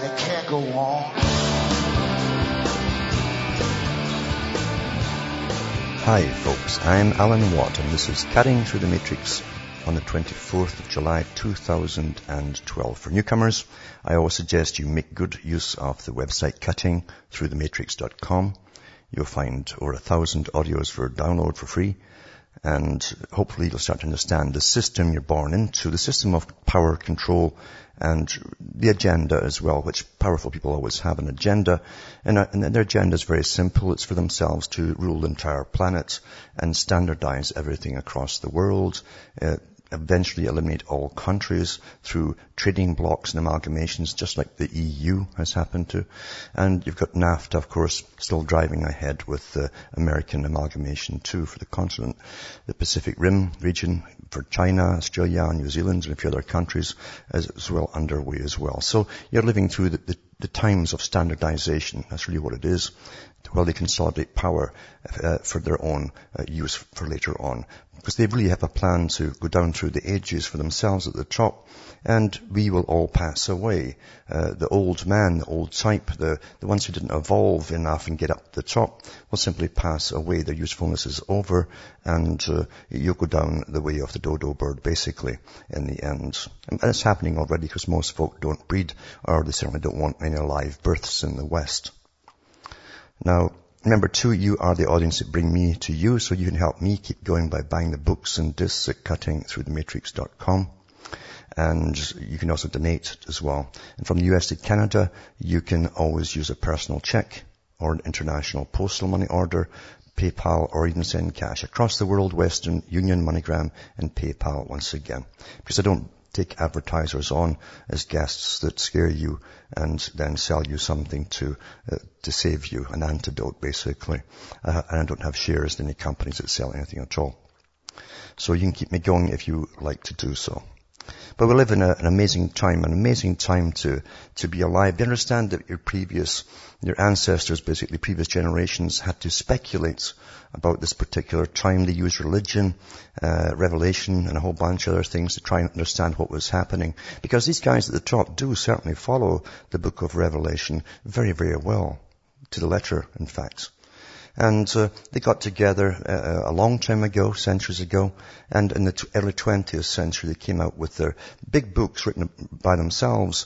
and it can't go on. Hi folks, I'm Alan Watt and this is Cutting Through the Matrix on the 24th of July 2012. For newcomers, I always suggest you make good use of the website cuttingthroughthematrix.com. You'll find over a thousand audios for download for free and hopefully you'll start to understand the system you're born into, the system of power control and the agenda as well, which powerful people always have an agenda. And, uh, and their agenda is very simple. It's for themselves to rule the entire planet and standardize everything across the world. Uh, eventually eliminate all countries through trading blocs and amalgamations, just like the EU has happened to. And you've got NAFTA, of course, still driving ahead with the American amalgamation too for the continent. The Pacific Rim region for China, Australia, New Zealand, and a few other countries is well underway as well. So you're living through the, the, the times of standardization. That's really what it is while they consolidate power uh, for their own uh, use for later on because they really have a plan to go down through the ages for themselves at the top, and we will all pass away. Uh, the old man, the old type, the, the ones who didn't evolve enough and get up to the top will simply pass away. Their usefulness is over, and uh, you'll go down the way of the dodo bird, basically, in the end. And it's happening already because most folk don't breed, or they certainly don't want any live births in the West. Now, Number two, you are the audience that bring me to you, so you can help me keep going by buying the books and discs at cuttingthroughthematrix.com. And you can also donate as well. And from the US to Canada, you can always use a personal check or an international postal money order, PayPal, or even send cash across the world, Western Union, MoneyGram, and PayPal once again. Because I don't take advertisers on as guests that scare you and then sell you something to uh, to save you, an antidote basically. Uh, and I don't have shares in any companies that sell anything at all. So you can keep me going if you like to do so. But we live in a, an amazing time, an amazing time to, to be alive. You understand that your previous, your ancestors, basically previous generations had to speculate about this particular time. They used religion, uh, revelation, and a whole bunch of other things to try and understand what was happening. Because these guys at the top do certainly follow the book of Revelation very, very well. To the letter, in fact. And uh, they got together uh, a long time ago, centuries ago, and in the t- early 20th century they came out with their big books written by themselves,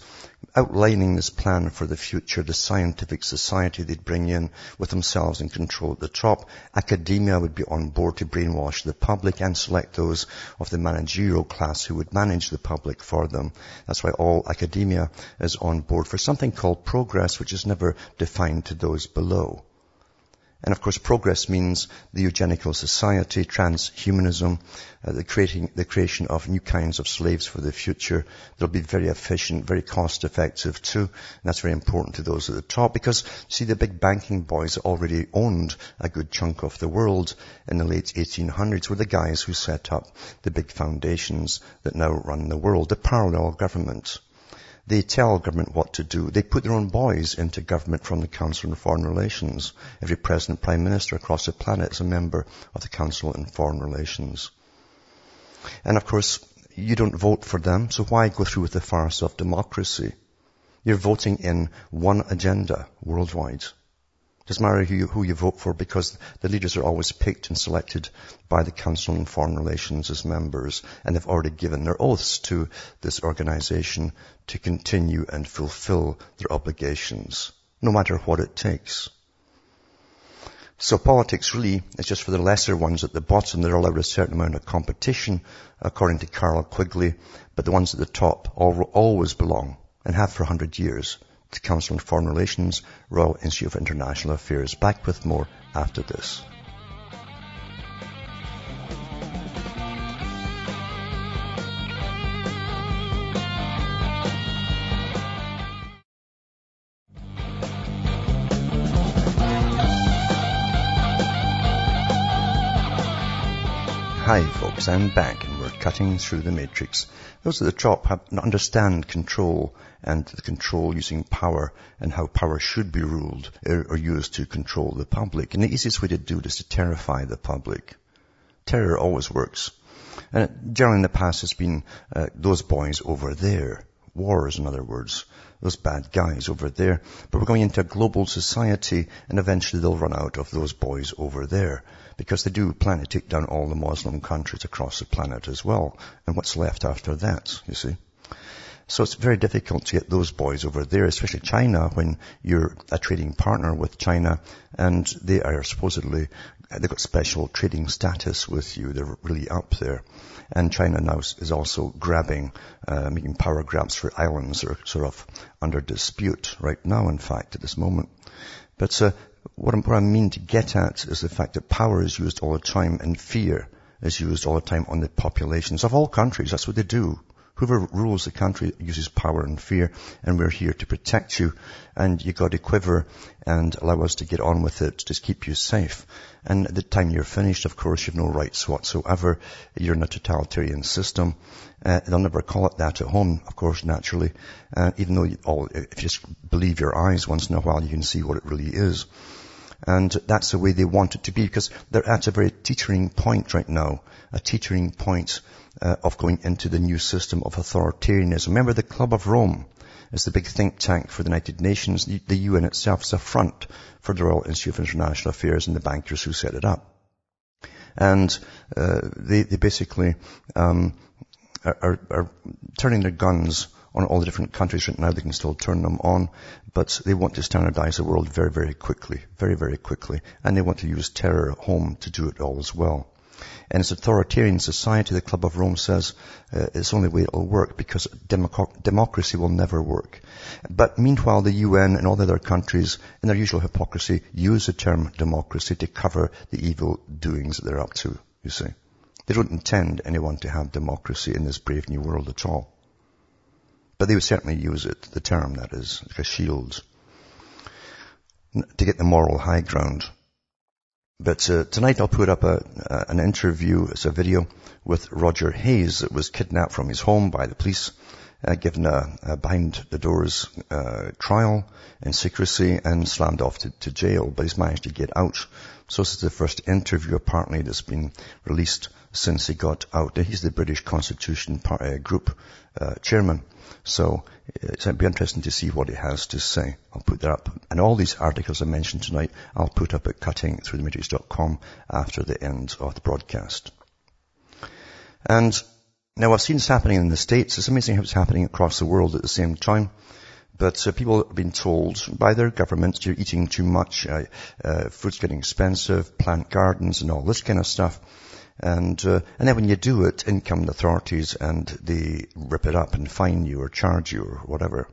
outlining this plan for the future, the scientific society they'd bring in with themselves in control at the top. Academia would be on board to brainwash the public and select those of the managerial class who would manage the public for them. That's why all academia is on board for something called progress, which is never defined to those below. And of course, progress means the eugenical society, transhumanism, uh, the creating, the creation of new kinds of slaves for the future. They'll be very efficient, very cost effective too. And that's very important to those at the top because, see, the big banking boys already owned a good chunk of the world in the late 1800s were the guys who set up the big foundations that now run the world, the parallel government. They tell government what to do. They put their own boys into government from the Council on Foreign Relations. Every president, prime minister across the planet is a member of the Council on Foreign Relations. And of course, you don't vote for them, so why go through with the farce of democracy? You're voting in one agenda worldwide. Doesn't matter who you, who you vote for because the leaders are always picked and selected by the Council on Foreign Relations as members and they've already given their oaths to this organization to continue and fulfill their obligations, no matter what it takes. So politics really is just for the lesser ones at the bottom. They're allowed a certain amount of competition, according to Carroll Quigley, but the ones at the top always belong and have for a hundred years the Council on Foreign Relations, Royal Institute of International Affairs. Back with more after this. I'm back and we're cutting through the matrix. Those at the top have, understand control and the control using power and how power should be ruled or used to control the public. And the easiest way to do it is to terrify the public. Terror always works. And generally in the past it's been uh, those boys over there. Wars, in other words. Those bad guys over there. But we're going into a global society and eventually they'll run out of those boys over there because they do plan to take down all the Muslim countries across the planet as well. And what's left after that, you see? So it's very difficult to get those boys over there, especially China, when you're a trading partner with China and they are supposedly, they've got special trading status with you. They're really up there. And China now is also grabbing, uh, making power grabs for islands that are sort of under dispute right now, in fact, at this moment. But uh, what, what I mean to get at is the fact that power is used all the time and fear is used all the time on the populations of all countries. That's what they do. Whoever rules the country uses power and fear, and we're here to protect you. And you've got to quiver and allow us to get on with it, to keep you safe. And at the time you're finished, of course, you've no rights whatsoever. You're in a totalitarian system. Uh, they'll never call it that at home, of course, naturally. Uh, even though you all, if you just believe your eyes once in a while, you can see what it really is. And that's the way they want it to be because they're at a very teetering point right now, a teetering point uh, of going into the new system of authoritarianism. Remember the Club of Rome is the big think tank for the United Nations. The, UN itself is a front for the Royal Institute of International Affairs and the bankers who set it up. And uh, they, they basically um, are, are, are turning their guns on all the different countries right now. They can still turn them on, but they want to standardize the world very, very quickly, very, very quickly. And they want to use terror at home to do it all as well. And it's authoritarian society, the Club of Rome says, uh, it's the only way it'll work because democ- democracy will never work. But meanwhile, the UN and all the other countries, in their usual hypocrisy, use the term democracy to cover the evil doings that they're up to, you see. They don't intend anyone to have democracy in this brave new world at all. But they would certainly use it, the term that is, like a shield, to get the moral high ground. But uh, tonight I'll put up a, uh, an interview, it's a video with Roger Hayes that was kidnapped from his home by the police, uh, given a, a, behind the doors uh, trial in secrecy and slammed off to, to, jail, but he's managed to get out. So this is the first interview apparently that's been released since he got out. He's the British Constitution uh, Group uh, chairman. So going to be interesting to see what he has to say. I'll put that up. And all these articles I mentioned tonight, I'll put up at cuttingthroughthematrix.com after the end of the broadcast. And now I've seen this happening in the States. It's amazing how it's happening across the world at the same time. But uh, people have been told by their governments you're eating too much, uh, uh, food's getting expensive, plant gardens and all this kind of stuff. And, uh, and then when you do it, in come the authorities and they rip it up and fine you or charge you or whatever.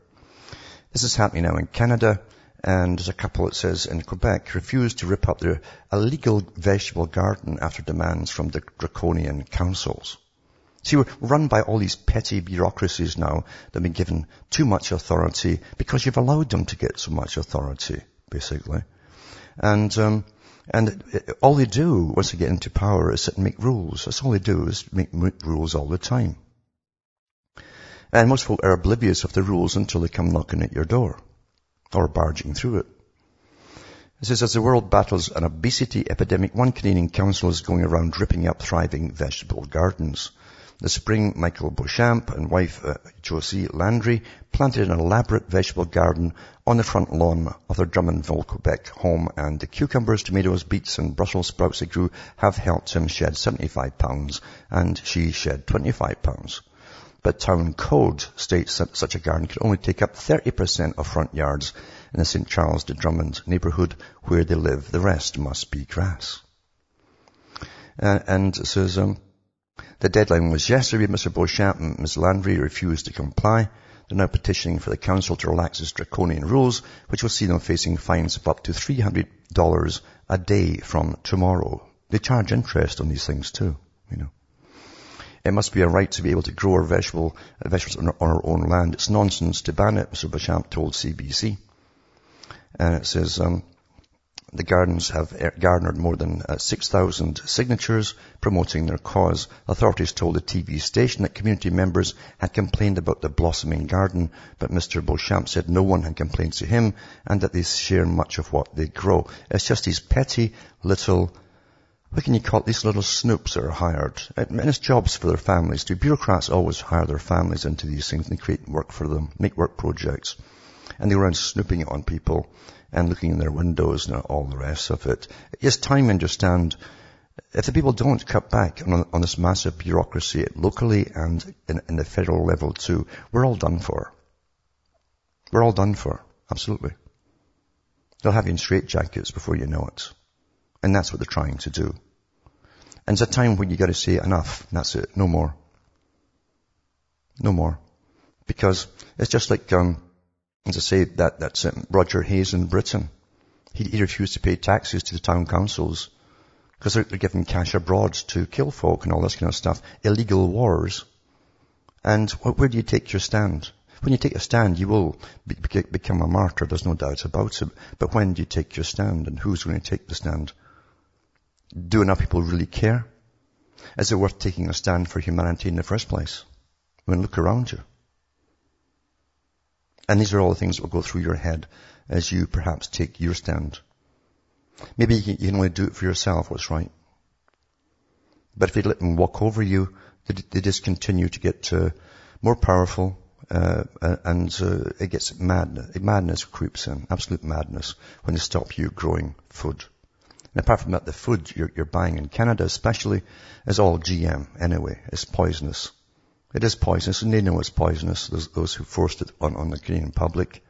This is happening now in Canada and there's a couple that says in Quebec refused to rip up their illegal vegetable garden after demands from the draconian councils. See, we're run by all these petty bureaucracies now that have been given too much authority because you've allowed them to get so much authority, basically. And um, and all they do once they get into power is sit and make rules. That's all they do is make rules all the time. And most people are oblivious of the rules until they come knocking at your door or barging through it. It says, as the world battles an obesity epidemic, one Canadian council is going around ripping up thriving vegetable gardens. This spring, Michael Beauchamp and wife uh, Josie Landry planted an elaborate vegetable garden on the front lawn of their Drummondville, Quebec home and the cucumbers, tomatoes, beets and Brussels sprouts they grew have helped him shed 75 pounds and she shed 25 pounds. But town code states that such a garden can only take up 30% of front yards in the St. Charles de Drummond neighborhood where they live. The rest must be grass. Uh, and it says, um, the deadline was yesterday. Mr. Beauchamp and Ms. Landry refused to comply. They're now petitioning for the council to relax its draconian rules, which will see them facing fines of up to $300 a day from tomorrow. They charge interest on these things too, you know. It must be a right to be able to grow our vegetable, uh, vegetables on our, own land. It's nonsense to ban it, Mr. Beauchamp told CBC. And it says, um, The gardens have garnered more than uh, 6,000 signatures promoting their cause. Authorities told the TV station that community members had complained about the blossoming garden, but Mr. Beauchamp said no one had complained to him and that they share much of what they grow. It's just these petty little what can you call it? These little snoops that are hired. And it's jobs for their families Do Bureaucrats always hire their families into these things and create work for them, make work projects. And they go around snooping on people and looking in their windows and all the rest of it. It's time to understand if the people don't cut back on, on this massive bureaucracy locally and in, in the federal level too, we're all done for. We're all done for. Absolutely. They'll have you in straitjackets before you know it. And that's what they're trying to do. And it's a time when you gotta say enough. That's it. No more. No more. Because it's just like, um, as I say, that, that's um, Roger Hayes in Britain. He, he, refused to pay taxes to the town councils because they're, they're giving cash abroad to kill folk and all this kind of stuff. Illegal wars. And where do you take your stand? When you take a stand, you will be, become a martyr. There's no doubt about it. But when do you take your stand and who's going to take the stand? Do enough people really care? Is it worth taking a stand for humanity in the first place? I mean, look around you. And these are all the things that will go through your head as you perhaps take your stand. Maybe you can only do it for yourself, what's right. But if they let them walk over you, they, they just continue to get uh, more powerful, uh, and uh, it gets mad. Madness creeps in, absolute madness, when they stop you growing food. And apart from that, the food you're, you're buying in Canada especially is all GM anyway. It's poisonous. It is poisonous, and they know it's poisonous, those, those who forced it on, on the Canadian public.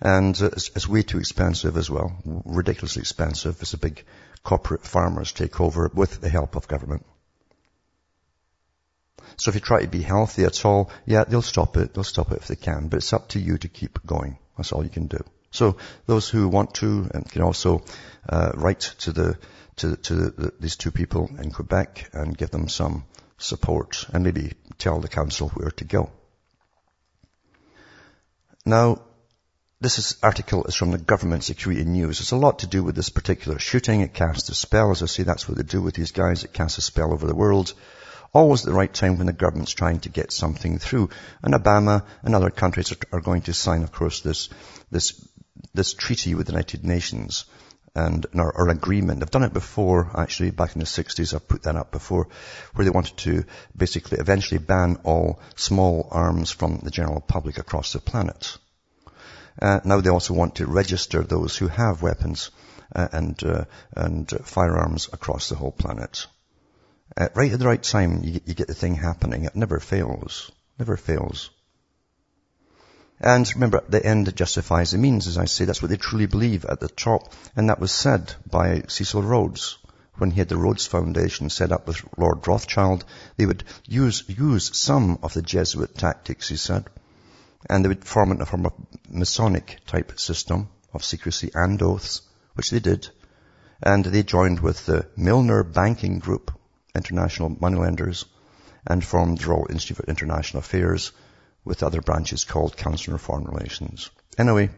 And uh, it's, it's, way too expensive as well, ridiculously expensive as a big corporate farmers take over with the help of government. So if you try to be healthy at all, yeah, they'll stop it. They'll stop it if they can, but it's up to you to keep going. That's all you can do. So those who want to um, can also uh, write to the to, to the, these two people in Quebec and give them some support and maybe tell the council where to go. Now, this is, article is from the Government Security News. It's a lot to do with this particular shooting. It casts a spell. As I say, that's what they do with these guys. It casts a spell over the world. Always at the right time when the government's trying to get something through. And Obama and other countries are, are going to sign, of course, this, this, this treaty with the United Nations and or, or agreement. They've done it before, actually, back in the 60s. I've put that up before, where they wanted to basically eventually ban all small arms from the general public across the planet. Uh, now they also want to register those who have weapons uh, and uh, and firearms across the whole planet. Uh, right at the right time, you, you get the thing happening. It never fails. Never fails. And remember, the end justifies the means, as I say. That's what they truly believe at the top. And that was said by Cecil Rhodes when he had the Rhodes Foundation set up with Lord Rothschild. They would use, use some of the Jesuit tactics, he said. And they would form it from a Masonic type system of secrecy and oaths, which they did. And they joined with the Milner Banking Group, international moneylenders, and formed the Royal Institute for International Affairs, with other branches called Council on Foreign Relations. Anyway,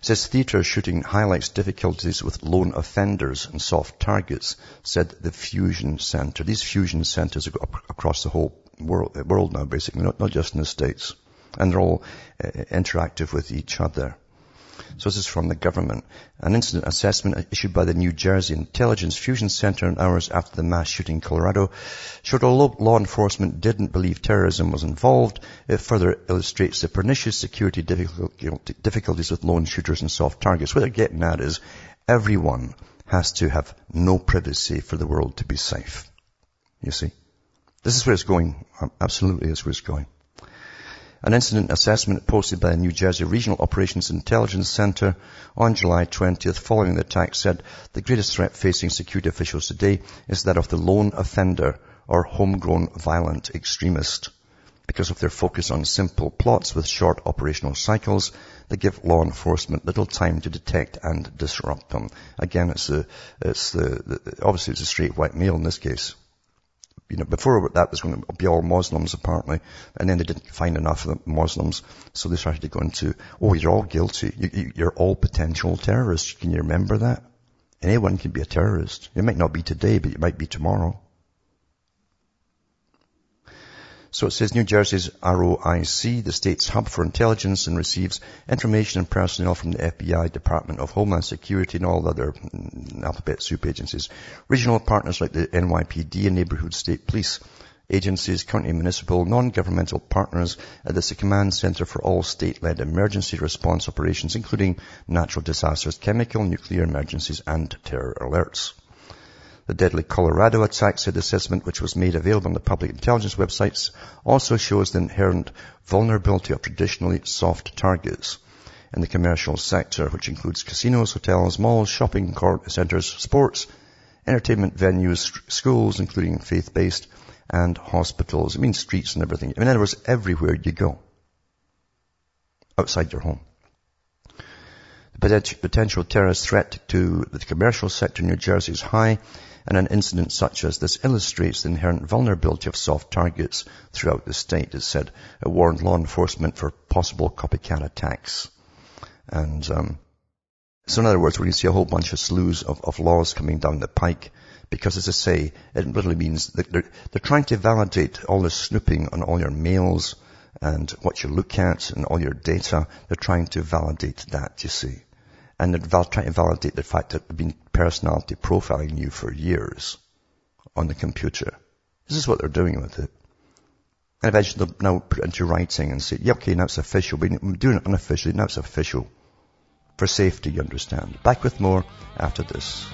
says theatre shooting highlights difficulties with lone offenders and soft targets, said the Fusion Center. These fusion centers are across the whole world, world now, basically, not, not just in the States. And they're all uh, interactive with each other. So this is from the government. An incident assessment issued by the New Jersey Intelligence Fusion Center in hours after the mass shooting in Colorado showed although law enforcement didn't believe terrorism was involved, it further illustrates the pernicious security difficulties with lone shooters and soft targets. What they're getting at is everyone has to have no privacy for the world to be safe. You see? This is where it's going. Absolutely is where it's going. An incident assessment posted by the New Jersey Regional Operations Intelligence Center on July 20th following the attack said the greatest threat facing security officials today is that of the lone offender or homegrown violent extremist. Because of their focus on simple plots with short operational cycles, they give law enforcement little time to detect and disrupt them. Again, it's the, it's the, the obviously it's a straight white male in this case. You know, before that was going to be all Muslims apparently, and then they didn't find enough of the Muslims, so they started to go into, oh, you're all guilty. You, you're all potential terrorists. Can you remember that? Anyone can be a terrorist. It might not be today, but it might be tomorrow. So it says New Jersey's ROIC, the state's hub for intelligence and receives information and personnel from the FBI, Department of Homeland Security and all other mm, alphabet soup agencies. Regional partners like the NYPD and neighborhood state police agencies, county municipal, non-governmental partners and at the command center for all state-led emergency response operations, including natural disasters, chemical, nuclear emergencies, and terror alerts. The deadly Colorado attack, said assessment, which was made available on the public intelligence websites, also shows the inherent vulnerability of traditionally soft targets in the commercial sector, which includes casinos, hotels, malls, shopping centers, sports, entertainment venues, schools, including faith-based, and hospitals. It means streets and everything. In other words, everywhere you go. Outside your home. The potential terrorist threat to the commercial sector in New Jersey is high, and an incident such as this illustrates the inherent vulnerability of soft targets throughout the state, it said. It warned law enforcement for possible copycat attacks. And um, so in other words, we're going to see a whole bunch of slews of, of laws coming down the pike, because as I say, it literally means that they're, they're trying to validate all the snooping on all your mails and what you look at and all your data. They're trying to validate that, you see and they're trying to validate the fact that they've been personality profiling you for years on the computer. This is what they're doing with it. And eventually they'll now put it into writing and say, yeah, okay, now it's official. We're doing it unofficially, now it's official. For safety, you understand. Back with more after this.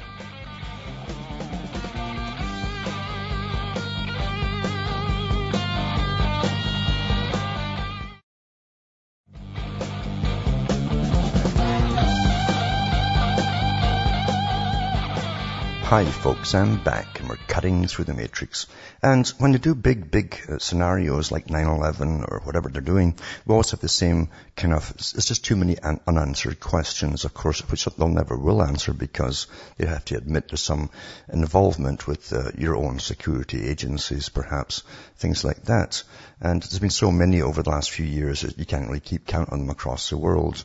Hi folks, I'm back and we're cutting through the matrix. And when they do big, big uh, scenarios like 9-11 or whatever they're doing, we always have the same kind of, it's just too many un- unanswered questions, of course, which they'll never will answer because they have to admit there's some involvement with uh, your own security agencies, perhaps, things like that. And there's been so many over the last few years that you can't really keep count on them across the world.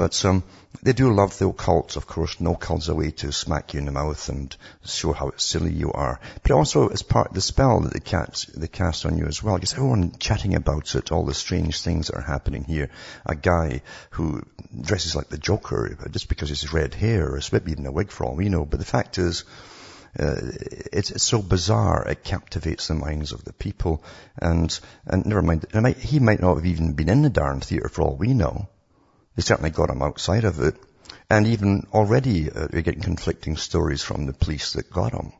But um, they do love the occult, of course. No occult's a way to smack you in the mouth and show how silly you are. But also as part of the spell that they cast, they cast on you as well. Because everyone chatting about it, all the strange things that are happening here. A guy who dresses like the Joker just because he's red hair, or maybe even a wig for all we know. But the fact is, uh, it's, it's, so bizarre. It captivates the minds of the people, and and never mind. Might, he might not have even been in the darn theater for all we know. They certainly got him outside of it. And even already uh, we're getting conflicting stories from the police that got him.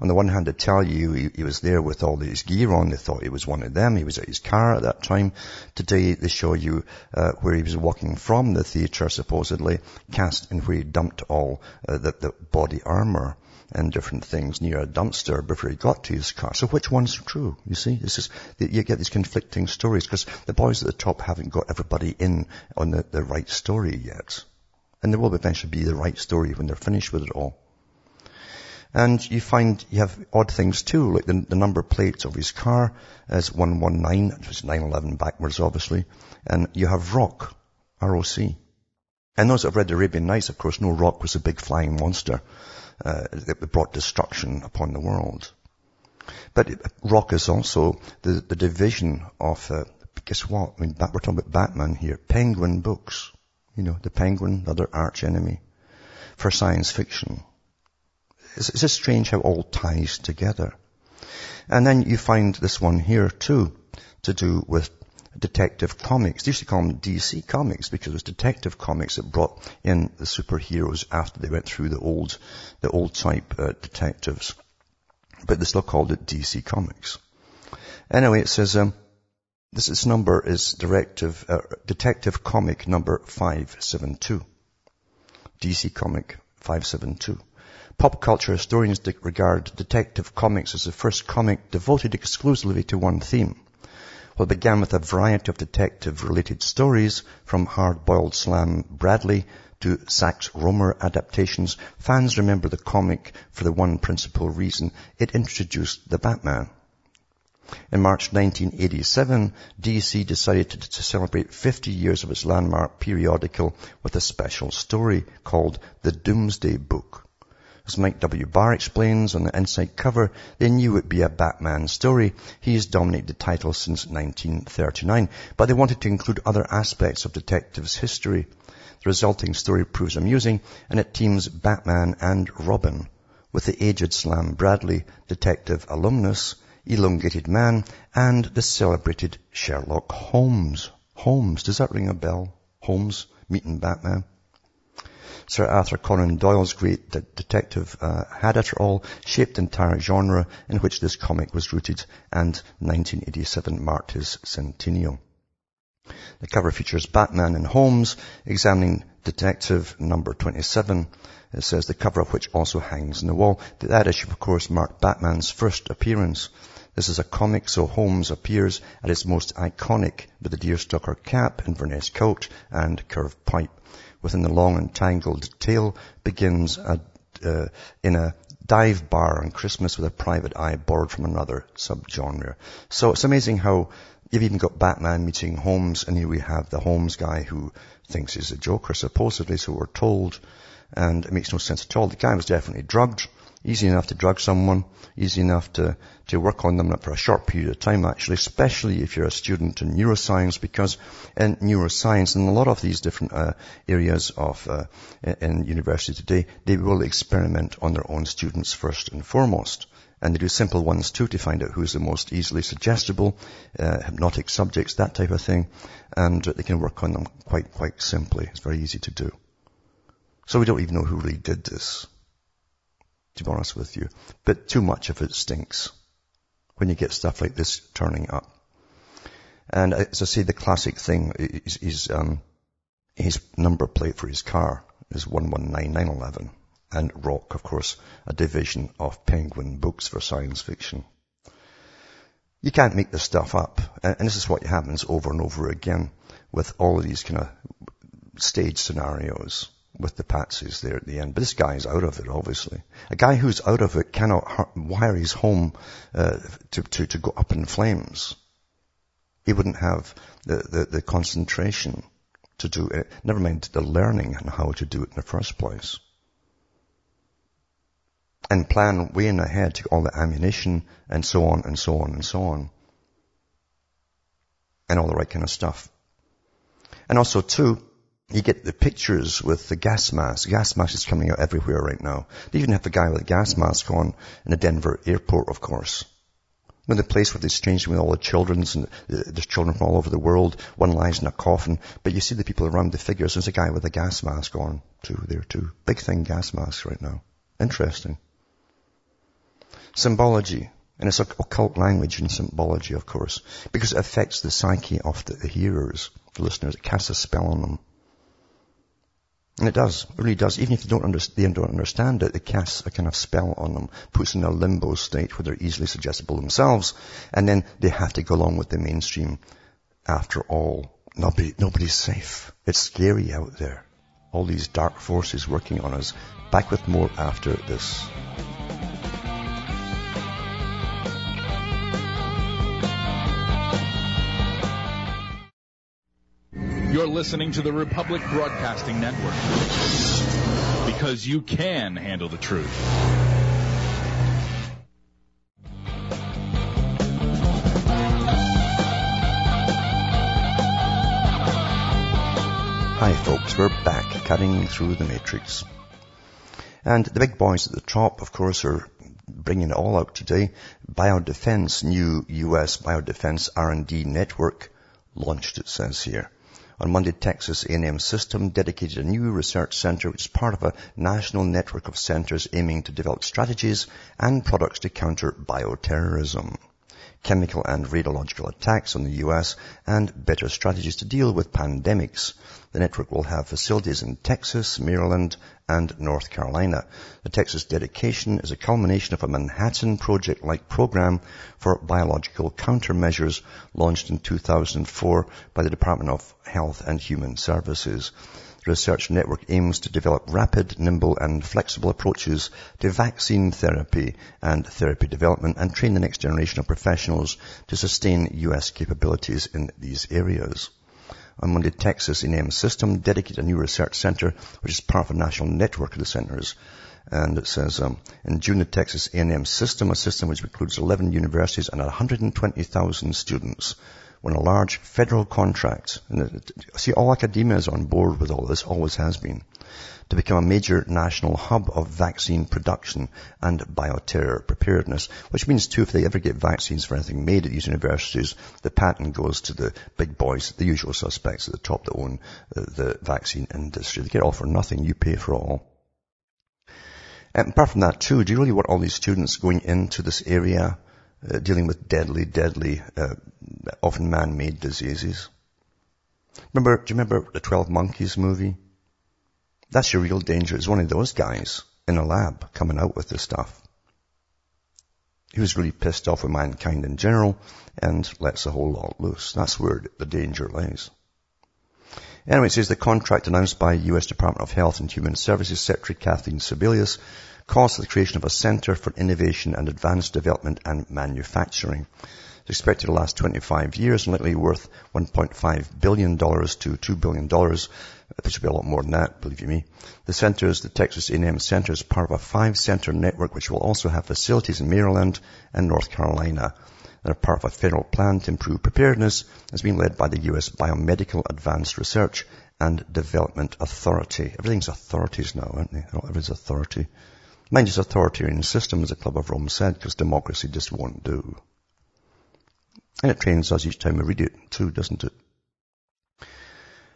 On the one hand, they tell you he, he was there with all his gear on. They thought he was one of them. He was at his car at that time. Today, they show you uh, where he was walking from the theatre, supposedly, cast and where he dumped all uh, the, the body armour and different things near a dumpster before he got to his car. So which one's true? You see, this is you get these conflicting stories because the boys at the top haven't got everybody in on the, the right story yet. And there will eventually be the right story when they're finished with it all. And you find you have odd things too, like the, the number plates of his car is 119, which is 911 backwards obviously, and you have Roc, R-O-C. And those that have read Arabian Nights, of course, know roc was a big flying monster uh, that brought destruction upon the world. But Roc is also the, the division of, uh, guess what? I mean, we're talking about Batman here. Penguin books. You know, the penguin, the other arch enemy for science fiction. It's, it's just strange how all ties together. And then you find this one here too, to do with Detective Comics. They used to call them DC Comics because it was Detective Comics that brought in the superheroes after they went through the old, the old type uh, detectives. But they still called it DC Comics. Anyway, it says, um, this, this number is directive, uh, Detective Comic number 572. DC Comic 572. Pop culture historians regard Detective Comics as the first comic devoted exclusively to one theme what began with a variety of detective-related stories from hard-boiled Slam Bradley to Sax Rohmer adaptations, fans remember the comic for the one principal reason it introduced the Batman. In March 1987, DC decided to, to, celebrate 50 years of its landmark periodical with a special story called The Doomsday Book. As Mike W. Barr explains on the inside cover, they knew it'd be a Batman story. He has dominated the title since 1939, but they wanted to include other aspects of detectives' history. The resulting story proves amusing, and it teams Batman and Robin with the aged Slam Bradley, detective alumnus, elongated man, and the celebrated Sherlock Holmes. Holmes, does that ring a bell? Holmes meeting Batman? Sir Arthur Conan Doyle's great de- detective uh, had it all shaped the entire genre in which this comic was rooted, and 1987 marked his centennial. The cover features Batman and Holmes examining Detective number 27. It says the cover of which also hangs on the wall. That issue, of course, marked Batman's first appearance. This is a comic, so Holmes appears at his most iconic with a deerstalker cap, Inverness coat, and curved pipe within the long and tangled tale begins a, uh, in a dive bar on Christmas with a private eye borrowed from another subgenre. So it's amazing how you've even got Batman meeting Holmes, and here we have the Holmes guy who thinks he's a Joker, supposedly, so we're told, and it makes no sense at all. The guy was definitely drugged. Easy enough to drug someone, easy enough to, to work on them for a short period of time actually, especially if you're a student in neuroscience because in neuroscience and a lot of these different uh, areas of, uh, in university today, they will experiment on their own students first and foremost. And they do simple ones too to find out who's the most easily suggestible, uh, hypnotic subjects, that type of thing. And they can work on them quite, quite simply. It's very easy to do. So we don't even know who really did this to be honest with you. But too much of it stinks when you get stuff like this turning up. And as I say, the classic thing is, is um, his number plate for his car is 119911. And Roc, of course, a division of Penguin Books for science fiction. You can't make this stuff up. And this is what happens over and over again with all of these kind of stage scenarios with the patsies there at the end. But this guy's out of it, obviously. A guy who's out of it cannot wire his home uh, to, to, to go up in flames. He wouldn't have the, the, the concentration to do it, never mind the learning and how to do it in the first place. And plan way in ahead to all the ammunition and so on and so on and so on. And all the right kind of stuff. And also too, you get the pictures with the gas mask. Gas mask is coming out everywhere right now. They even have the guy with a gas mask on in the Denver airport, of course. In the place where they exchanged with all the children, and uh, there's children from all over the world. One lies in a coffin, but you see the people around the figures. There's a guy with a gas mask on too there too. Big thing, gas masks right now. Interesting. Symbology. And it's occult language and symbology, of course, because it affects the psyche of the hearers, the listeners. It casts a spell on them. And it does, it really does. Even if they don't, under, they don't understand it, it casts a kind of spell on them, puts them in a limbo state where they're easily suggestible themselves, and then they have to go along with the mainstream. After all, nobody, nobody's safe. It's scary out there. All these dark forces working on us. Back with more after this. You're listening to the Republic Broadcasting Network. Because you can handle the truth. Hi folks, we're back cutting through the matrix. And the big boys at the top, of course, are bringing it all out today. Biodefense, new US biodefense R&D network launched, it says here. On Monday, Texas A&M System dedicated a new research center which is part of a national network of centers aiming to develop strategies and products to counter bioterrorism chemical and radiological attacks on the US, and better strategies to deal with pandemics. The network will have facilities in Texas, Maryland, and North Carolina. The Texas dedication is a culmination of a Manhattan Project-like program for biological countermeasures launched in 2004 by the Department of Health and Human Services. Research network aims to develop rapid, nimble and flexible approaches to vaccine therapy and therapy development and train the next generation of professionals to sustain U.S. capabilities in these areas. On Monday, Texas A&M System dedicated a new research center, which is part of a national network of the centers. And it says, um, in June, the Texas A&M System, a system which includes 11 universities and 120,000 students, won a large federal contract. And see, all academia is on board with all this, always has been, to become a major national hub of vaccine production and bioterror preparedness, which means too, if they ever get vaccines for anything made at these universities, the patent goes to the big boys, the usual suspects at the top that own the vaccine industry. They get all for nothing, you pay for all. And apart from that too, do you really want all these students going into this area uh, dealing with deadly, deadly, uh, often man-made diseases. Remember, do you remember the 12 Monkeys movie? That's your real danger. It's one of those guys in a lab coming out with this stuff. He was really pissed off with mankind in general and lets the whole lot loose. That's where the danger lies. Anyway, it says the contract announced by U.S. Department of Health and Human Services Secretary Kathleen Sebelius calls for the creation of a center for innovation and advanced development and manufacturing. It's expected to last 25 years and likely worth $1.5 billion to $2 billion. This should be a lot more than that, believe you me. The center is the Texas A&M Center is part of a five-center network which will also have facilities in Maryland and North Carolina. They're part of a federal plan to improve preparedness as being led by the U.S. Biomedical Advanced Research and Development Authority. Everything's authorities now, aren't they? Everything's authority. Mind you, authoritarian system, as the Club of Rome said, because democracy just won't do. And it trains us each time we read it too, doesn't it?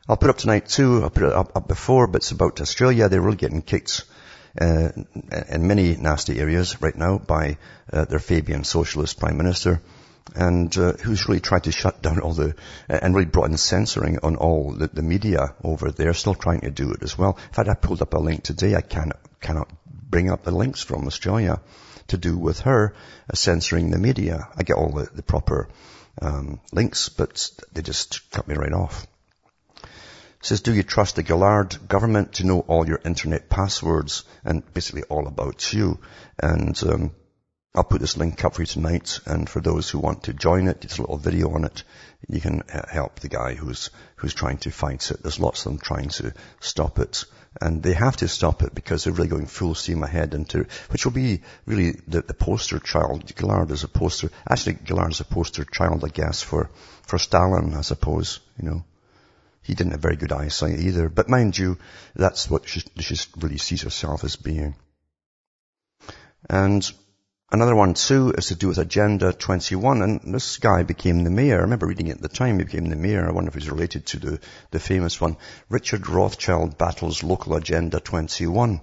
I'll put up tonight too, I'll put it up, up before, but it's about Australia. They're really getting kicked uh, in many nasty areas right now by uh, their Fabian socialist prime minister and uh, who's really tried to shut down all the, and really brought in censoring on all the, the, media over there, still trying to do it as well. In fact, I pulled up a link today. I cannot, cannot bring up the links from Australia to do with her uh, censoring the media. I get all the, the proper um, links, but they just cut me right off. It says, do you trust the Gillard government to know all your internet passwords and basically all about you? And um, I'll put this link up for you tonight, and for those who want to join it, it's a little video on it. You can uh, help the guy who's who's trying to fight it. There's lots of them trying to stop it. And they have to stop it because they're really going full steam ahead into, which will be really the, the poster child. Gillard is a poster, actually Gillard is a poster child, I guess, for, for Stalin, I suppose, you know. He didn't have very good eyesight either. But mind you, that's what she, she really sees herself as being. And Another one too is to do with Agenda 21, and this guy became the mayor. I remember reading it at the time, he became the mayor. I wonder if he's related to the, the famous one. Richard Rothschild battles local Agenda 21.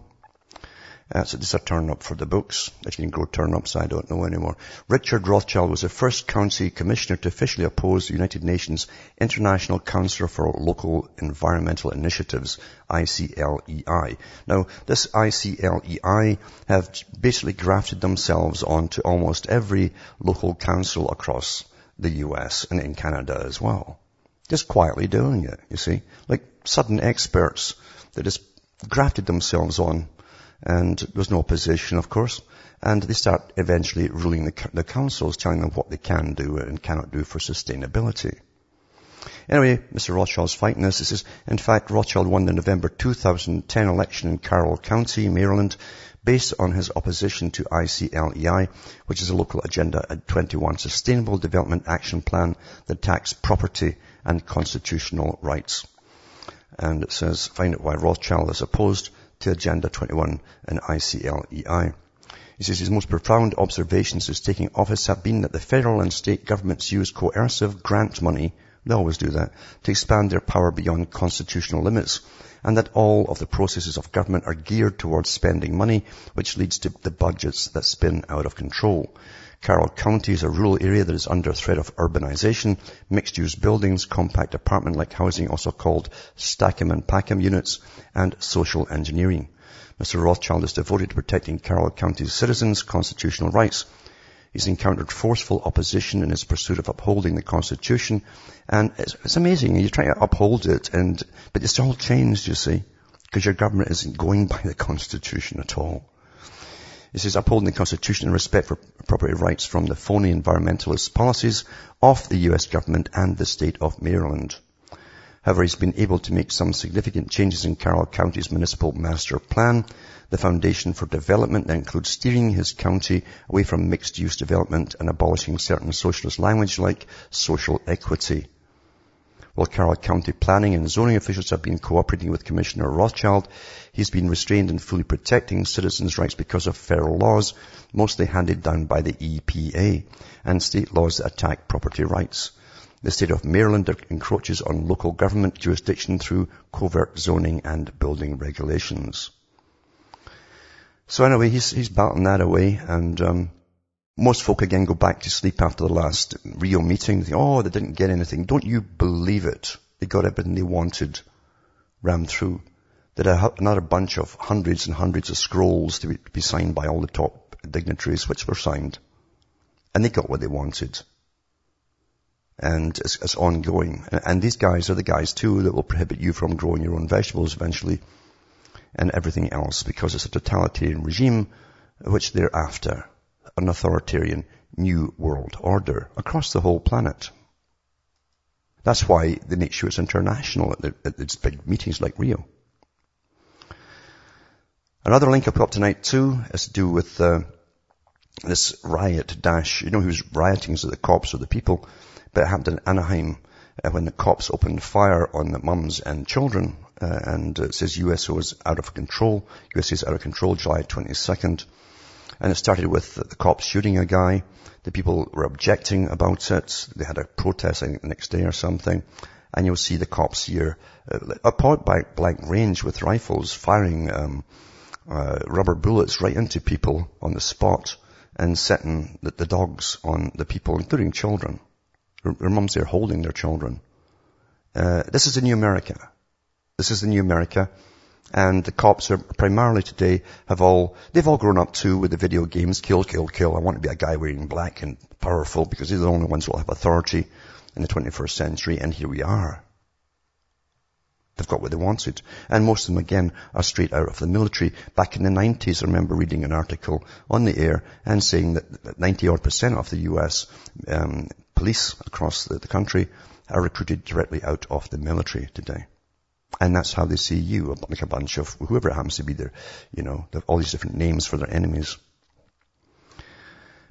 Uh, so this is a turn up for the books. If you can grow turn ups, I don't know anymore. Richard Rothschild was the first county commissioner to officially oppose the United Nations International Council for Local Environmental Initiatives, ICLEI. Now, this ICLEI have basically grafted themselves onto almost every local council across the US and in Canada as well. Just quietly doing it, you see. Like sudden experts that just grafted themselves on and there's no opposition, of course. And they start eventually ruling the, the councils, telling them what they can do and cannot do for sustainability. Anyway, Mr. Rothschild's fighting this. This is, in fact, Rothschild won the November 2010 election in Carroll County, Maryland, based on his opposition to ICLEI, which is a local Agenda 21 Sustainable Development Action Plan that attacks property and constitutional rights. And it says, find out why Rothschild is opposed to Agenda 21 and ICLEI. He says his most profound observations since taking office have been that the federal and state governments use coercive grant money, they always do that, to expand their power beyond constitutional limits, and that all of the processes of government are geared towards spending money, which leads to the budgets that spin out of control. Carroll County is a rural area that is under threat of urbanization, mixed-use buildings, compact apartment-like housing, also called stack-em and pack-em units, and social engineering. Mr. Rothschild is devoted to protecting Carroll County's citizens' constitutional rights. He's encountered forceful opposition in his pursuit of upholding the Constitution. And it's, it's amazing. You try to uphold it and, but it's all changed, you see, because your government isn't going by the Constitution at all. He says upholding the Constitution and respect for property rights from the phony environmentalist policies of the US government and the state of Maryland. However, he's been able to make some significant changes in Carroll County's municipal master plan, the foundation for development that includes steering his county away from mixed-use development and abolishing certain socialist language like social equity. While Carroll County planning and zoning officials have been cooperating with Commissioner Rothschild, he's been restrained in fully protecting citizens' rights because of federal laws, mostly handed down by the EPA, and state laws that attack property rights. The state of Maryland encroaches on local government jurisdiction through covert zoning and building regulations. So anyway, he's, he's battling that away and, um, most folk again go back to sleep after the last real meeting. They think, oh, they didn't get anything. Don't you believe it? They got everything they wanted rammed through. There are another bunch of hundreds and hundreds of scrolls to be, signed by all the top dignitaries, which were signed. And they got what they wanted. And it's, it's ongoing. And, and these guys are the guys too that will prohibit you from growing your own vegetables eventually and everything else because it's a totalitarian regime which they're after an authoritarian new world order across the whole planet. That's why they make sure it's international at, its big meetings like Rio. Another link I put up tonight too has to do with uh, this riot dash. You know who's rioting? Is it the cops or the people? But it happened in Anaheim uh, when the cops opened fire on the mums and children. Uh, and it says USO is out of control. USA is out of control July 22nd. And it started with the cops shooting a guy. The people were objecting about it. They had a protest, I think, the next day or something. And you'll see the cops here, uh, a point blank range with rifles firing um, uh, rubber bullets right into people on the spot and setting the, the dogs on the people, including children. Their, their mums there holding their children. Uh, this is the new America. This is the new America. And the cops are primarily today have all, they've all grown up too with the video games, kill, kill, kill. I want to be a guy wearing black and powerful because they're the only ones who will have authority in the 21st century. And here we are. They've got what they wanted. And most of them, again, are straight out of the military. Back in the 90s, I remember reading an article on the air and saying that 90 odd percent of the US um, police across the, the country are recruited directly out of the military today. And that's how they see you, like a bunch of whoever it happens to be there, you know, they have all these different names for their enemies.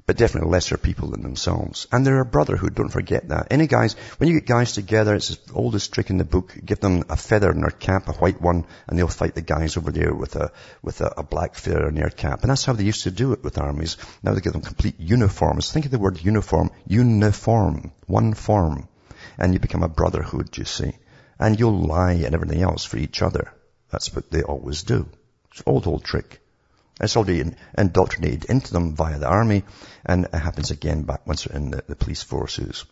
But definitely lesser people than themselves. And they're a brotherhood, don't forget that. Any guys, when you get guys together, it's the oldest trick in the book, give them a feather in their cap, a white one, and they'll fight the guys over there with a, with a, a black feather in their cap. And that's how they used to do it with armies. Now they give them complete uniforms. Think of the word uniform. Uniform. One form. And you become a brotherhood, you see and you'll lie and everything else for each other. That's what they always do. It's an old, old trick. It's already indoctrinated into them via the army, and it happens again back once they're in the, the police forces.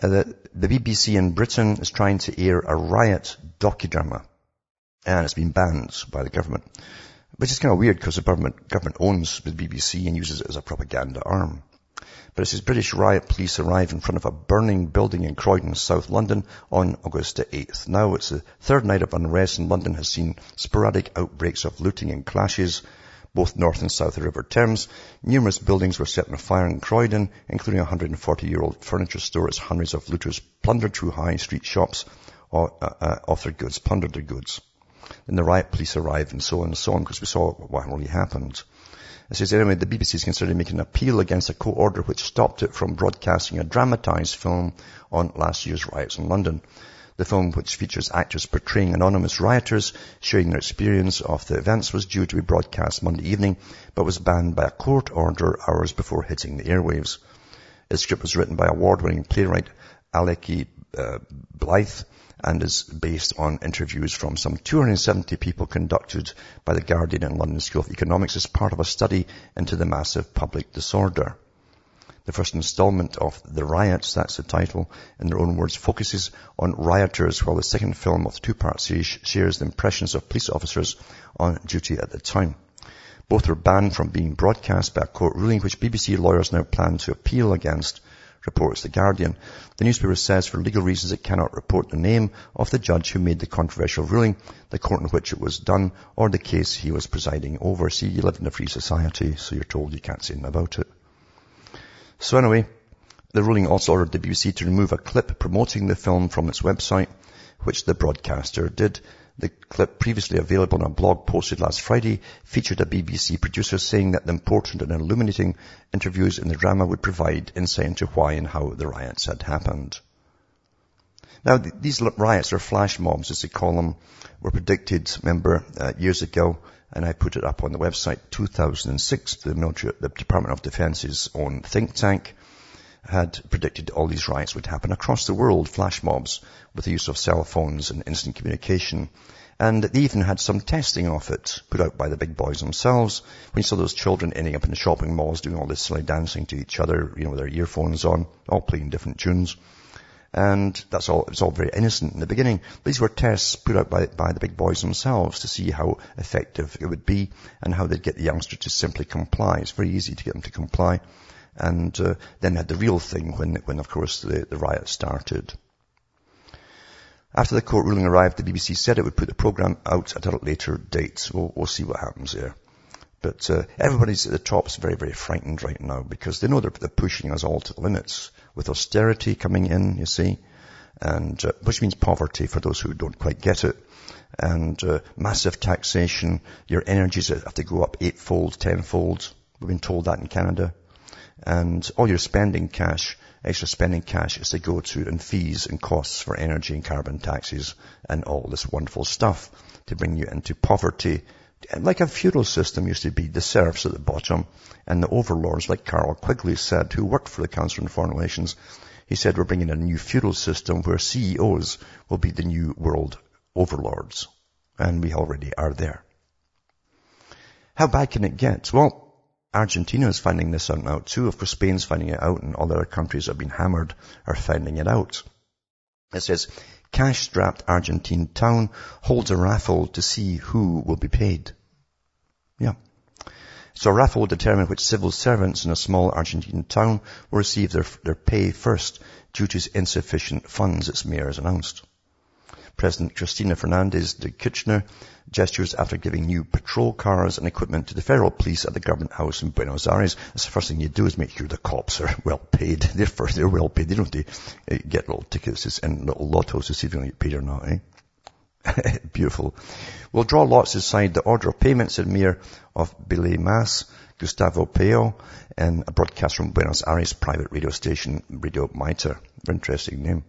Uh, the, the, BBC in Britain is trying to air a riot docudrama, and it's been banned by the government. Which is kind of weird because the government, government owns the BBC and uses it as a propaganda arm. But it says British riot police arrive in front of a burning building in Croydon, South London on August the 8th. Now it's the third night of unrest and London has seen sporadic outbreaks of looting and clashes, both north and south of the River Thames. Numerous buildings were set on fire in Croydon, including a 140-year-old furniture store as hundreds of looters plundered through high street shops uh, uh, of their goods, plundered their goods. Then the riot police arrived and so on and so on because we saw what really happened. It says anyway, the BBC is considering making an appeal against a court order which stopped it from broadcasting a dramatised film on last year's riots in London. The film, which features actors portraying anonymous rioters sharing their experience of the events, was due to be broadcast Monday evening, but was banned by a court order hours before hitting the airwaves. The script was written by award-winning playwright Alecky uh, Blythe and is based on interviews from some 270 people conducted by the Guardian and London School of Economics as part of a study into the massive public disorder. The first installment of The Riots, that's the title, in their own words, focuses on rioters, while the second film of the two-part series shares the impressions of police officers on duty at the time. Both were banned from being broadcast by a court ruling which BBC lawyers now plan to appeal against, reports The Guardian. The newspaper says for legal reasons it cannot report the name of the judge who made the controversial ruling, the court in which it was done, or the case he was presiding over. See, you live in a free society, so you're told you can't say anything about it. So anyway, the ruling also ordered the BBC to remove a clip promoting the film from its website, which the broadcaster did. The clip previously available on a blog posted last Friday featured a BBC producer saying that the important and illuminating interviews in the drama would provide insight into why and how the riots had happened. Now, these riots, or flash mobs as they call them, were predicted, remember, uh, years ago, and I put it up on the website, 2006, the, military, the Department of Defense's own think tank had predicted all these riots would happen across the world, flash mobs, with the use of cell phones and instant communication. And they even had some testing of it put out by the big boys themselves. When you saw those children ending up in the shopping malls doing all this silly dancing to each other, you know, with their earphones on, all playing different tunes. And that's all, it's all very innocent in the beginning. These were tests put out by, by the big boys themselves to see how effective it would be and how they'd get the youngster to simply comply. It's very easy to get them to comply and uh, then had the real thing when, when of course the, the riot started. After the court ruling arrived, the BBC said it would put the program out at a later date. We'll, we'll see what happens there. But uh, everybody's at the top is very, very frightened right now because they know they're, they're pushing us all to the limits with austerity coming in, you see, and uh, which means poverty for those who don't quite get it, and uh, massive taxation. Your energies have to go up eightfold, tenfold. We've been told that in Canada and all your spending cash, extra spending cash is to go to in fees and costs for energy and carbon taxes and all this wonderful stuff to bring you into poverty. Like a feudal system used to be the serfs at the bottom and the overlords, like Carroll Quigley said, who worked for the Council on Foreign Relations. He said we're bringing a new feudal system where CEOs will be the new world overlords. And we already are there. How bad can it get? Well, Argentina is finding this out now too. Of course, Spain's finding it out and all other countries that have been hammered are finding it out. It says, cash-strapped Argentine town holds a raffle to see who will be paid. Yeah. So a raffle will determine which civil servants in a small Argentine town will receive their, their pay first due to insufficient funds, its mayor has announced. President Cristina Fernandez de Kirchner gestures after giving new patrol cars and equipment to the federal police at the government house in Buenos Aires. That's the first thing you do is make sure the cops are well paid. They're they're well paid. They don't uh, get little tickets and little lottos to see if they're going to get paid or not, eh? Beautiful. We'll draw lots to decide the order of payments, said Mayor of Billy Mas, Gustavo Peo, and a broadcast from Buenos Aires private radio station, Radio Mitre. Interesting name.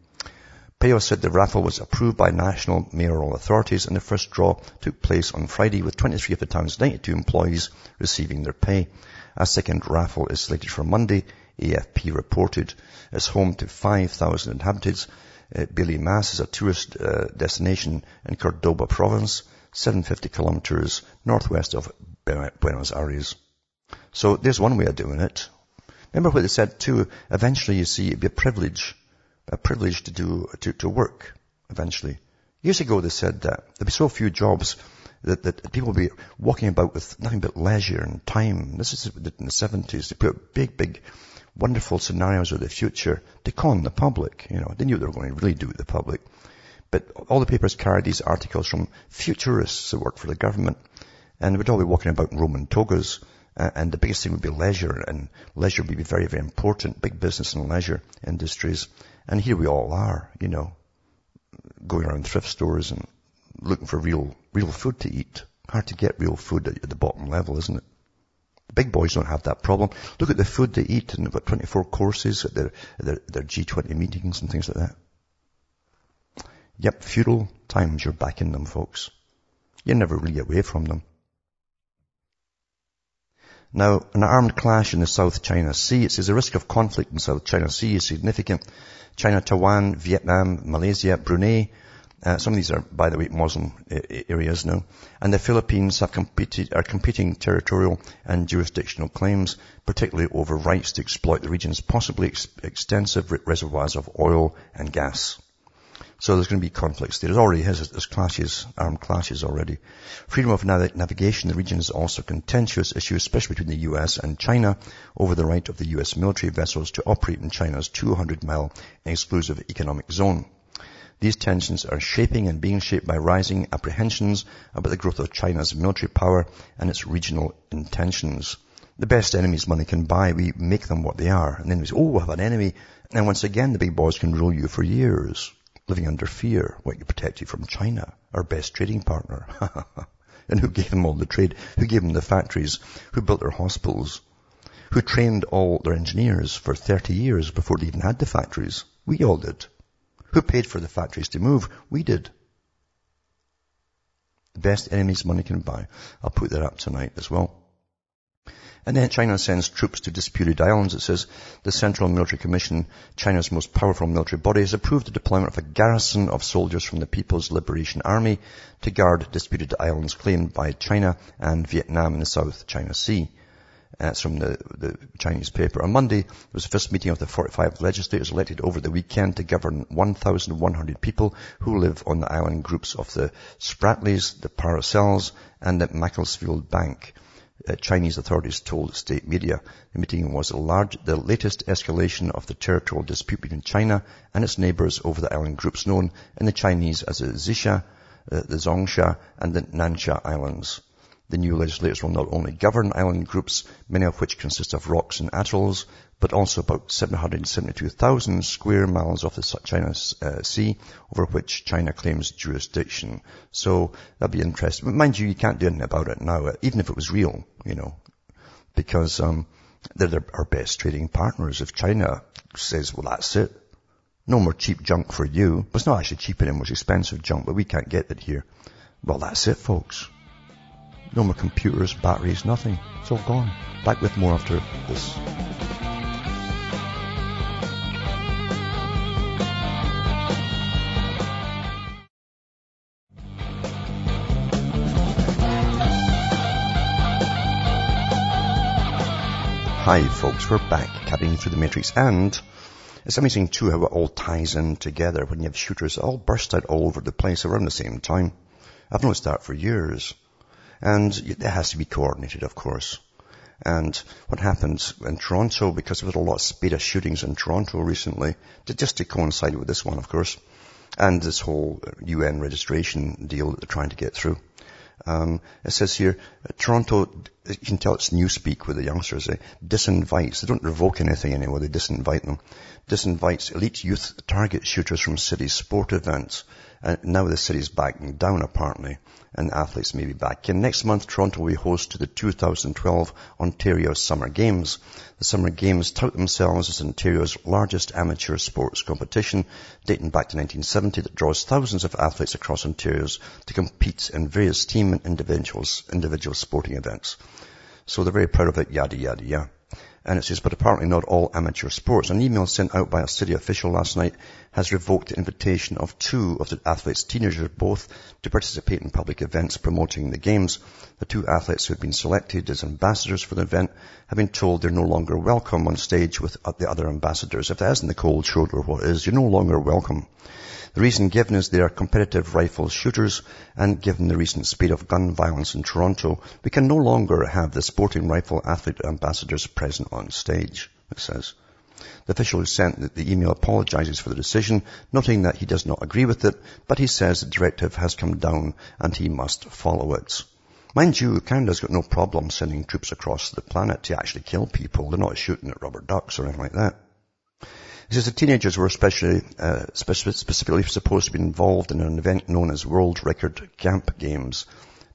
Peo said the raffle was approved by national mayoral authorities and the first draw took place on Friday with 23 of the town's 92 employees receiving their pay. A second raffle is slated for Monday, AFP reported. It's home to 5,000 inhabitants. Uh, Billy Mass is a tourist uh, destination in Cordoba province, 750 kilometers northwest of Buenos Aires. So there's one way of doing it. Remember what they said too, eventually you see it'd be a privilege a privilege to do, to, to work eventually. Years ago they said that there'd be so few jobs that, that people would be walking about with nothing but leisure and time. This is in the 70s. They put big, big, wonderful scenarios of the future to con the public. You know, they knew they were going to really do the public. But all the papers carried these articles from futurists who worked for the government and they would all be walking about in Roman togas. And the biggest thing would be leisure and leisure would be very, very important. Big business and leisure industries. And here we all are, you know, going around thrift stores and looking for real, real food to eat. Hard to get real food at the bottom level, isn't it? Big boys don't have that problem. Look at the food they eat and about 24 courses at their, their, their G20 meetings and things like that. Yep, feudal times, you're back in them, folks. You're never really away from them. Now, an armed clash in the South China Sea, it says the risk of conflict in the South China Sea is significant. China, Taiwan, Vietnam, Malaysia, Brunei, uh, some of these are, by the way, Muslim areas now. And the Philippines have competed, are competing territorial and jurisdictional claims, particularly over rights to exploit the region's possibly ex- extensive reservoirs of oil and gas. So there's going to be conflicts there. Already has. There's clashes, armed clashes already. Freedom of nav- navigation in the region is also a contentious issue, especially between the US and China over the right of the US military vessels to operate in China's 200 mile exclusive economic zone. These tensions are shaping and being shaped by rising apprehensions about the growth of China's military power and its regional intentions. The best enemies money can buy, we make them what they are. And then we say, oh, we have an enemy. And once again, the big boys can rule you for years living under fear, what you protect you from China, our best trading partner. and who gave them all the trade? Who gave them the factories? Who built their hospitals? Who trained all their engineers for 30 years before they even had the factories? We all did. Who paid for the factories to move? We did. The best enemies money can buy. I'll put that up tonight as well. And then China sends troops to disputed islands. It says the Central Military Commission, China's most powerful military body, has approved the deployment of a garrison of soldiers from the People's Liberation Army to guard disputed islands claimed by China and Vietnam in the South China Sea. Uh, That's from the, the Chinese paper. On Monday, there was the first meeting of the 45 legislators elected over the weekend to govern 1,100 people who live on the island groups of the Spratlys, the Paracels, and the Macclesfield Bank uh, Chinese authorities told state media. The meeting was large, the latest escalation of the territorial dispute between China and its neighbors over the island groups known in the Chinese as the Xisha, uh, the Zhongsha, and the Nansha Islands. The new legislators will not only govern island groups, many of which consist of rocks and atolls, but also about 772,000 square miles of the China uh, Sea, over which China claims jurisdiction. So that'd be interesting. But mind you, you can't do anything about it now, even if it was real, you know, because um, they're, our best trading partners. If China says, well, that's it, no more cheap junk for you. But it's not actually cheap anymore, it's expensive junk, but we can't get it here. Well, that's it, folks. No more computers, batteries, nothing. It's all gone. Back with more after this. Hi folks, we're back cutting through the matrix and it's amazing too how it all ties in together when you have shooters all burst out all over the place around the same time. I've noticed that for years. And it has to be coordinated, of course. And what happened in Toronto, because there was a lot of spate of shootings in Toronto recently, just to coincide with this one, of course, and this whole UN registration deal that they're trying to get through. Um, it says here, Toronto, you can tell it's newspeak with the youngsters, eh? disinvites, they don't revoke anything anymore, they disinvite them. Disinvites elite youth target shooters from city sport events. And now the city's backing down apparently and athletes may be back in. Next month, Toronto will be host to the 2012 Ontario Summer Games. The Summer Games tout themselves as Ontario's largest amateur sports competition, dating back to 1970, that draws thousands of athletes across Ontario to compete in various team and individuals, individual sporting events. So they're very proud of it, yada, yada, yada. And it says, but apparently not all amateur sports. An email sent out by a city official last night has revoked the invitation of two of the athletes, teenagers both, to participate in public events promoting the games. The two athletes who had been selected as ambassadors for the event have been told they're no longer welcome on stage with the other ambassadors. If that isn't the cold shoulder, what is? You're no longer welcome. The reason given is they are competitive rifle shooters and given the recent spate of gun violence in Toronto, we can no longer have the sporting rifle athlete ambassadors present on stage, it says. The official who sent the email apologizes for the decision, noting that he does not agree with it, but he says the directive has come down and he must follow it. Mind you, Canada's got no problem sending troops across the planet to actually kill people. They're not shooting at rubber ducks or anything like that. He says the teenagers were especially, uh, specifically supposed to be involved in an event known as World Record Camp Games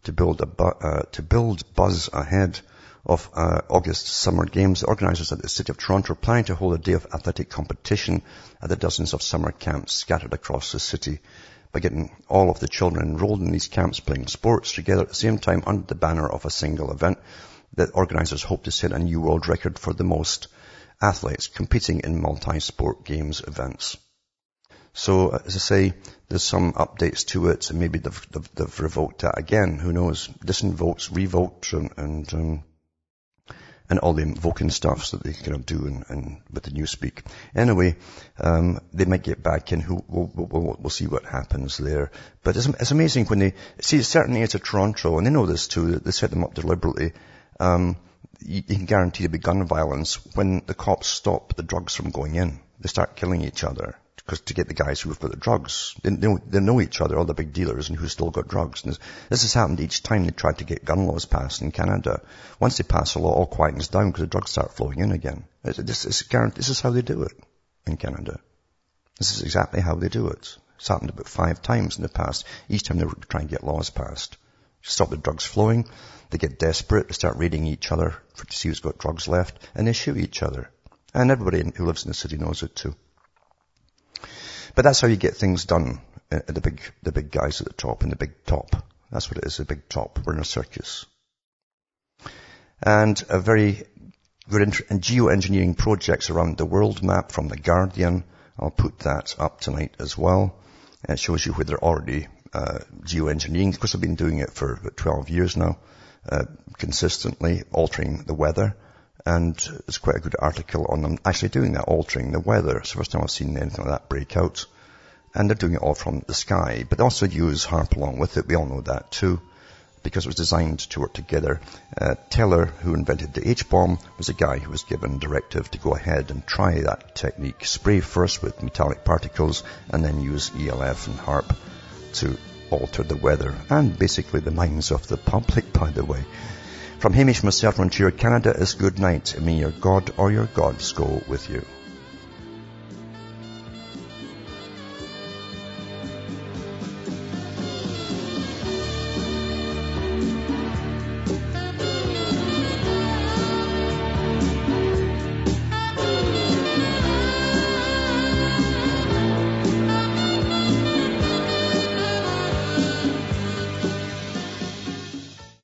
to build a bu- uh, to build buzz ahead of uh, August Summer Games. The organizers at the City of Toronto are planning to hold a day of athletic competition at the dozens of summer camps scattered across the city by getting all of the children enrolled in these camps playing sports together at the same time under the banner of a single event. The organizers hope to set a new world record for the most athletes competing in multi-sport games events. So, as I say, there's some updates to it, and maybe they've, they've, they've revoked that again. Who knows? Disinvokes, revoked, and, and um, and all the invoking stuffs that they kind of do in, with the newspeak. Anyway, um, they might get back in. Who we'll, we'll, we'll, see what happens there. But it's, it's, amazing when they see certain areas of Toronto, and they know this too. That They set them up deliberately. Um, you, can guarantee there'll be gun violence when the cops stop the drugs from going in. They start killing each other because to get the guys who've got the drugs. They know, they know each other, all the big dealers, and who's still got drugs. And this, this, has happened each time they tried to get gun laws passed in Canada. Once they pass a law, all quietens down because the drugs start flowing in again. It's, it's, it's this is how they do it in Canada. This is exactly how they do it. It's happened about five times in the past. Each time they try and get laws passed. Stop the drugs flowing. They get desperate. They start raiding each other for, to see who's got drugs left. And they shoot each other. And everybody who lives in the city knows it too. But that's how you get things done. Uh, the big, the big guys at the top and the big top. That's what it is, the big top. We're in a circus. And a very good int- and geoengineering projects around the world map from The Guardian. I'll put that up tonight as well. It shows you where they're already uh, geoengineering. Of course, I've been doing it for about 12 years now, uh, consistently altering the weather. And it's quite a good article on them actually doing that, altering the weather. It's the first time I've seen anything like that break out. And they're doing it all from the sky, but they also use HAARP along with it. We all know that too, because it was designed to work together. Uh, Teller, who invented the H-bomb, was a guy who was given directive to go ahead and try that technique. Spray first with metallic particles and then use ELF and HAARP to alter the weather and basically the minds of the public, by the way. From Hamish myself from Ontario, Canada is good night. May your God or your gods go with you.